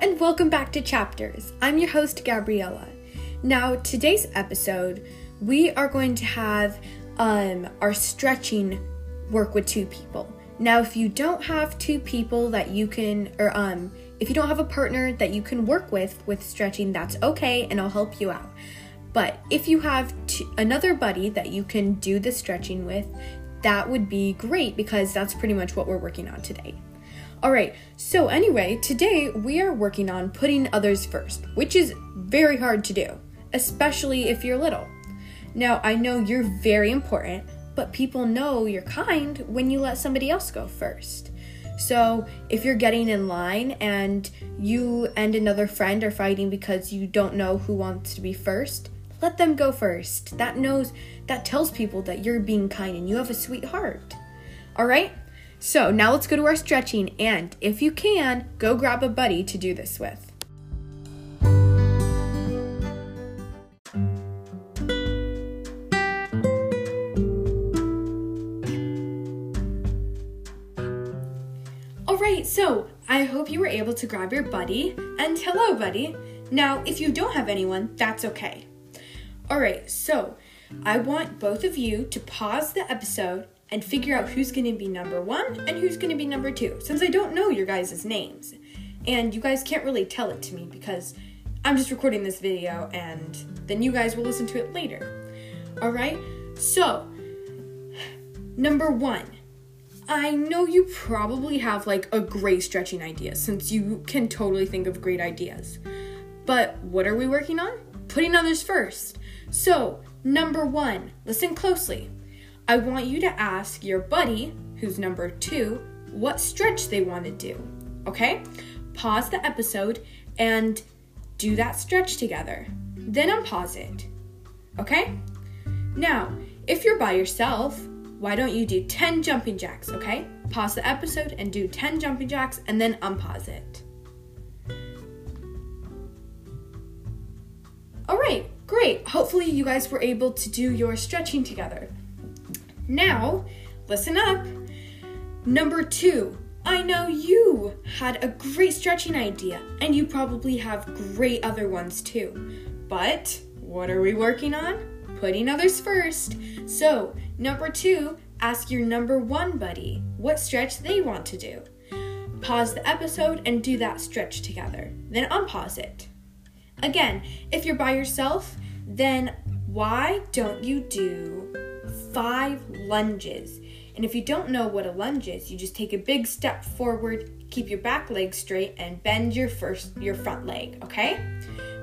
and welcome back to Chapters. I'm your host, Gabriella. Now, today's episode, we are going to have um, our stretching work with two people. Now, if you don't have two people that you can, or um, if you don't have a partner that you can work with with stretching, that's okay, and I'll help you out. But if you have t- another buddy that you can do the stretching with, that would be great because that's pretty much what we're working on today. All right, so anyway, today we are working on putting others first, which is very hard to do, especially if you're little. Now, I know you're very important, but people know you're kind when you let somebody else go first. So, if you're getting in line and you and another friend are fighting because you don't know who wants to be first, let them go first. That knows that tells people that you're being kind and you have a sweet heart. All right? So now let's go to our stretching, and if you can, go grab a buddy to do this with. Alright, so I hope you were able to grab your buddy, and hello, buddy. Now, if you don't have anyone, that's okay. Alright, so I want both of you to pause the episode and figure out who's going to be number one and who's going to be number two, since I don't know your guys' names. And you guys can't really tell it to me because I'm just recording this video and then you guys will listen to it later. Alright? So, number one. I know you probably have like a great stretching idea since you can totally think of great ideas. But what are we working on? Putting others first. So, number one, listen closely. I want you to ask your buddy, who's number two, what stretch they want to do. Okay? Pause the episode and do that stretch together. Then unpause it. Okay? Now, if you're by yourself, why don't you do 10 jumping jacks, okay? Pause the episode and do 10 jumping jacks and then unpause it. All right, great. Hopefully, you guys were able to do your stretching together. Now, listen up. Number two, I know you had a great stretching idea, and you probably have great other ones too. But what are we working on? Putting others first. So, number two, ask your number one buddy what stretch they want to do. Pause the episode and do that stretch together. Then unpause it. Again, if you're by yourself, then why don't you do five lunges. And if you don't know what a lunge is, you just take a big step forward, keep your back leg straight, and bend your first your front leg, okay?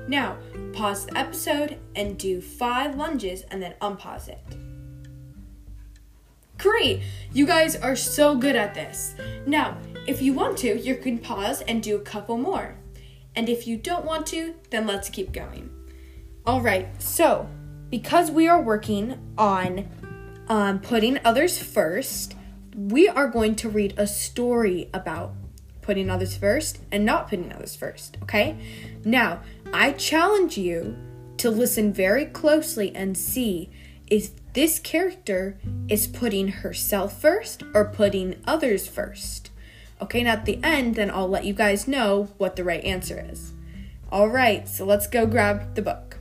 Now, pause the episode and do five lunges and then unpause it. Great! You guys are so good at this. Now, if you want to, you can pause and do a couple more. And if you don't want to, then let's keep going. All right, so because we are working on um, putting others first, we are going to read a story about putting others first and not putting others first, okay? Now, I challenge you to listen very closely and see if this character is putting herself first or putting others first. Okay, and at the end, then I'll let you guys know what the right answer is. All right, so let's go grab the book.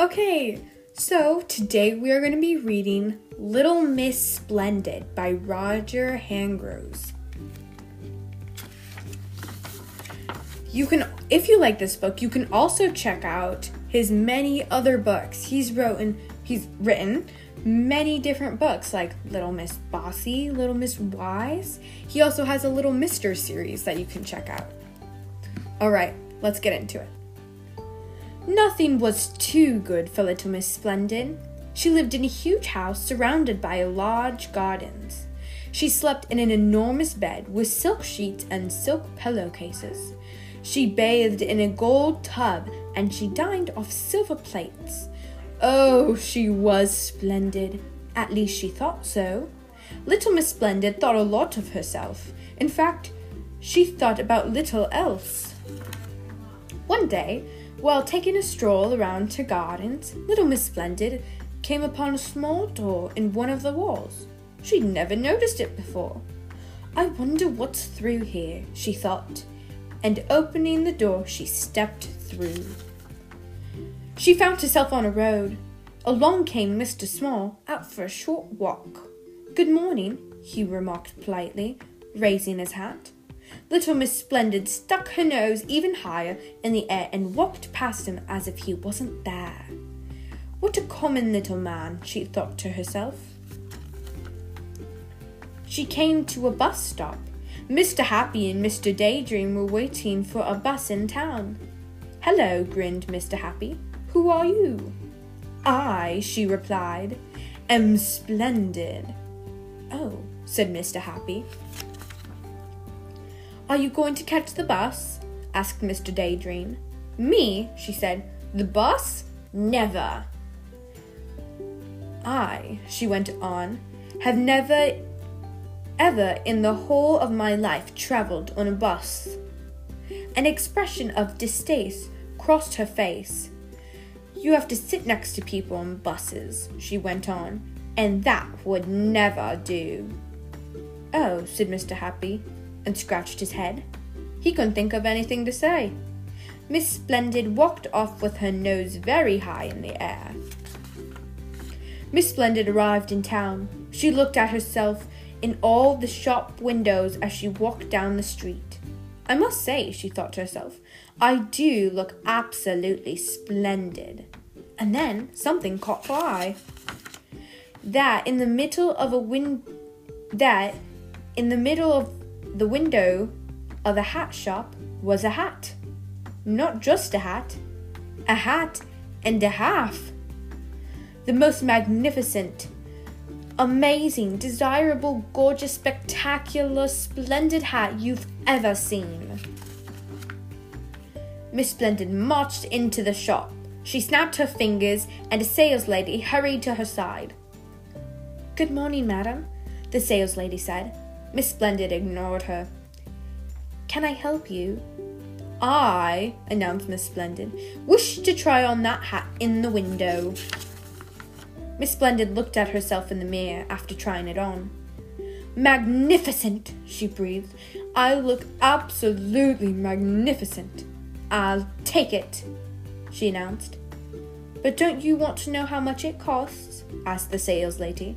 Okay, so today we are going to be reading Little Miss Splendid by Roger Hargreaves. You can if you like this book, you can also check out his many other books. He's written he's written many different books like Little Miss Bossy, Little Miss Wise. He also has a Little Mister series that you can check out. All right, let's get into it. Nothing was too good for little Miss Splendid. She lived in a huge house surrounded by large gardens. She slept in an enormous bed with silk sheets and silk pillowcases. She bathed in a gold tub and she dined off silver plates. Oh, she was splendid. At least she thought so. Little Miss Splendid thought a lot of herself. In fact, she thought about little else. One day, while taking a stroll around her gardens, little Miss Splendid came upon a small door in one of the walls. She'd never noticed it before. I wonder what's through here, she thought, and opening the door, she stepped through. She found herself on a road. Along came Mr. Small, out for a short walk. Good morning, he remarked politely, raising his hat. Little Miss Splendid stuck her nose even higher in the air and walked past him as if he wasn't there. What a common little man, she thought to herself. She came to a bus stop. Mr. Happy and Mr. Daydream were waiting for a bus in town. Hello, grinned Mr. Happy. Who are you? I, she replied, am splendid. Oh, said Mr. Happy. Are you going to catch the bus? asked Mr. Daydream. Me, she said. The bus? Never. I, she went on, have never, ever in the whole of my life travelled on a bus. An expression of distaste crossed her face. You have to sit next to people on buses, she went on, and that would never do. Oh, said Mr. Happy, and scratched his head. He couldn't think of anything to say. Miss Splendid walked off with her nose very high in the air. Miss Splendid arrived in town. She looked at herself in all the shop windows as she walked down the street. I must say, she thought to herself, I do look absolutely splendid. And then something caught her eye. That in the middle of a win that in the middle of the window of a hat shop was a hat. Not just a hat, a hat and a half. The most magnificent, amazing, desirable, gorgeous, spectacular, splendid hat you've ever seen. Miss Splendid marched into the shop. She snapped her fingers, and a saleslady hurried to her side. Good morning, madam, the saleslady said. Miss Splendid ignored her. Can I help you? I, announced Miss Splendid, wish to try on that hat in the window. Miss Splendid looked at herself in the mirror after trying it on. Magnificent, she breathed. I look absolutely magnificent. I'll take it, she announced. But don't you want to know how much it costs? asked the saleslady.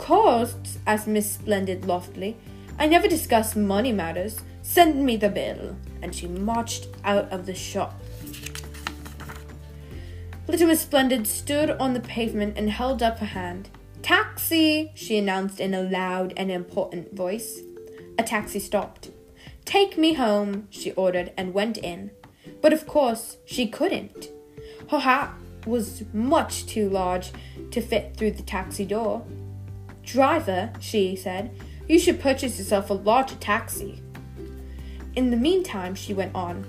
Costs? asked Miss Splendid loftily. I never discuss money matters. Send me the bill. And she marched out of the shop. Little Miss Splendid stood on the pavement and held up her hand. Taxi! she announced in a loud and important voice. A taxi stopped. Take me home, she ordered and went in. But of course, she couldn't. Her hat was much too large to fit through the taxi door. Driver, she said, you should purchase yourself a larger taxi. In the meantime, she went on,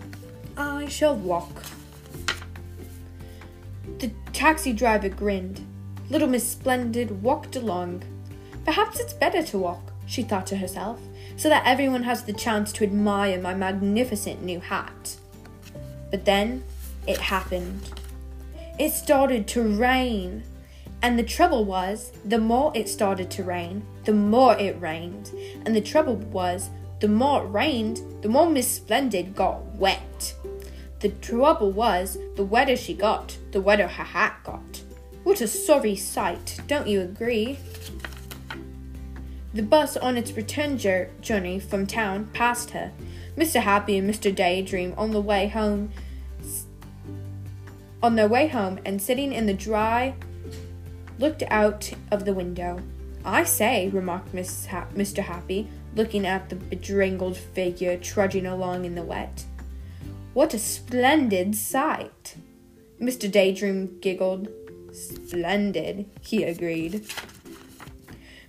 I shall walk. The taxi driver grinned. Little Miss Splendid walked along. Perhaps it's better to walk, she thought to herself, so that everyone has the chance to admire my magnificent new hat. But then it happened. It started to rain. And the trouble was, the more it started to rain, the more it rained. And the trouble was, the more it rained, the more Miss Splendid got wet. The trouble was, the wetter she got, the wetter her hat got. What a sorry sight, don't you agree? The bus on its return journey from town passed her, Mr. Happy and Mr. Daydream on the way home on their way home and sitting in the dry looked out of the window. I say, remarked ha- Mr. Happy, looking at the bedraggled figure trudging along in the wet. What a splendid sight! Mr. Daydream giggled. Splendid, he agreed.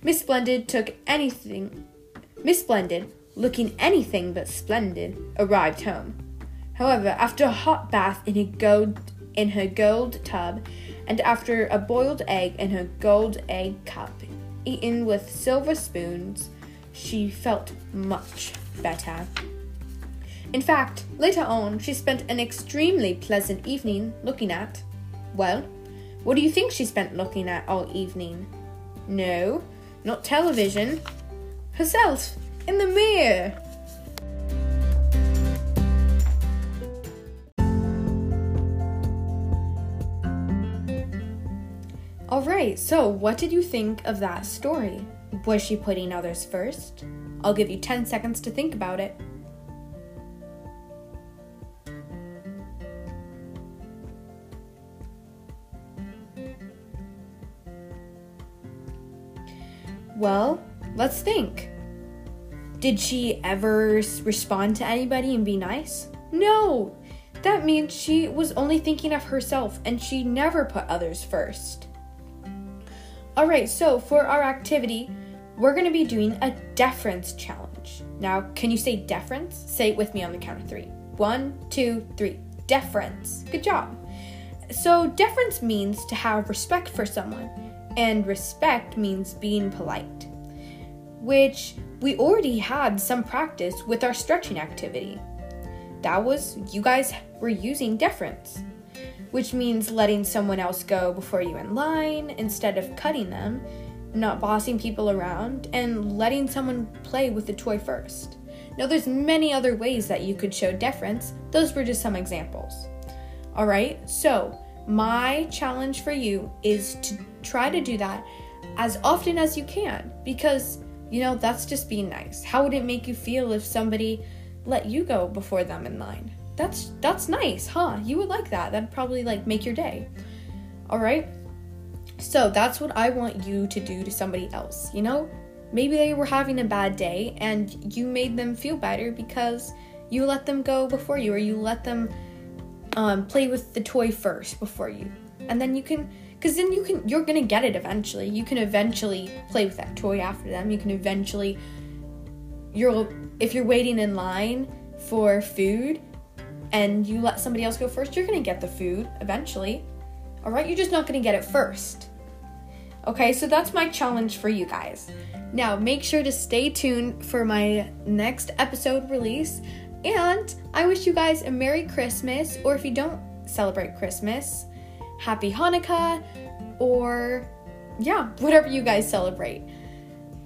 Miss Splendid took anything. Miss Splendid, looking anything but splendid, arrived home. However, after a hot bath in a gold in her gold tub, and after a boiled egg in her gold egg cup, eaten with silver spoons, she felt much better. In fact, later on, she spent an extremely pleasant evening looking at, well, What do you think she spent looking at all evening? No, not television. Herself in the mirror. Alright, so what did you think of that story? Was she putting others first? I'll give you 10 seconds to think about it. Well, let's think. Did she ever respond to anybody and be nice? No! That means she was only thinking of herself and she never put others first. All right, so for our activity, we're going to be doing a deference challenge. Now, can you say deference? Say it with me on the count of three. One, two, three. Deference. Good job. So, deference means to have respect for someone, and respect means being polite, which we already had some practice with our stretching activity. That was, you guys were using deference which means letting someone else go before you in line instead of cutting them, not bossing people around, and letting someone play with the toy first. Now, there's many other ways that you could show deference. Those were just some examples. All right, so my challenge for you is to try to do that as often as you can because, you know, that's just being nice. How would it make you feel if somebody let you go before them in line? That's that's nice, huh? You would like that. That'd probably like make your day. All right? So, that's what I want you to do to somebody else, you know? Maybe they were having a bad day and you made them feel better because you let them go before you or you let them um, play with the toy first before you. And then you can because then you can you're gonna get it eventually you can eventually play with that toy after them you can eventually you're if you're waiting in line for food and you let somebody else go first, you're gonna get the food eventually. All right, you're just not gonna get it first. Okay, so that's my challenge for you guys. Now, make sure to stay tuned for my next episode release. And I wish you guys a Merry Christmas, or if you don't celebrate Christmas, Happy Hanukkah, or yeah, whatever you guys celebrate.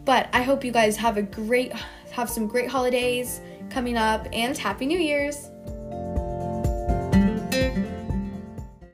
But I hope you guys have a great, have some great holidays coming up, and Happy New Year's!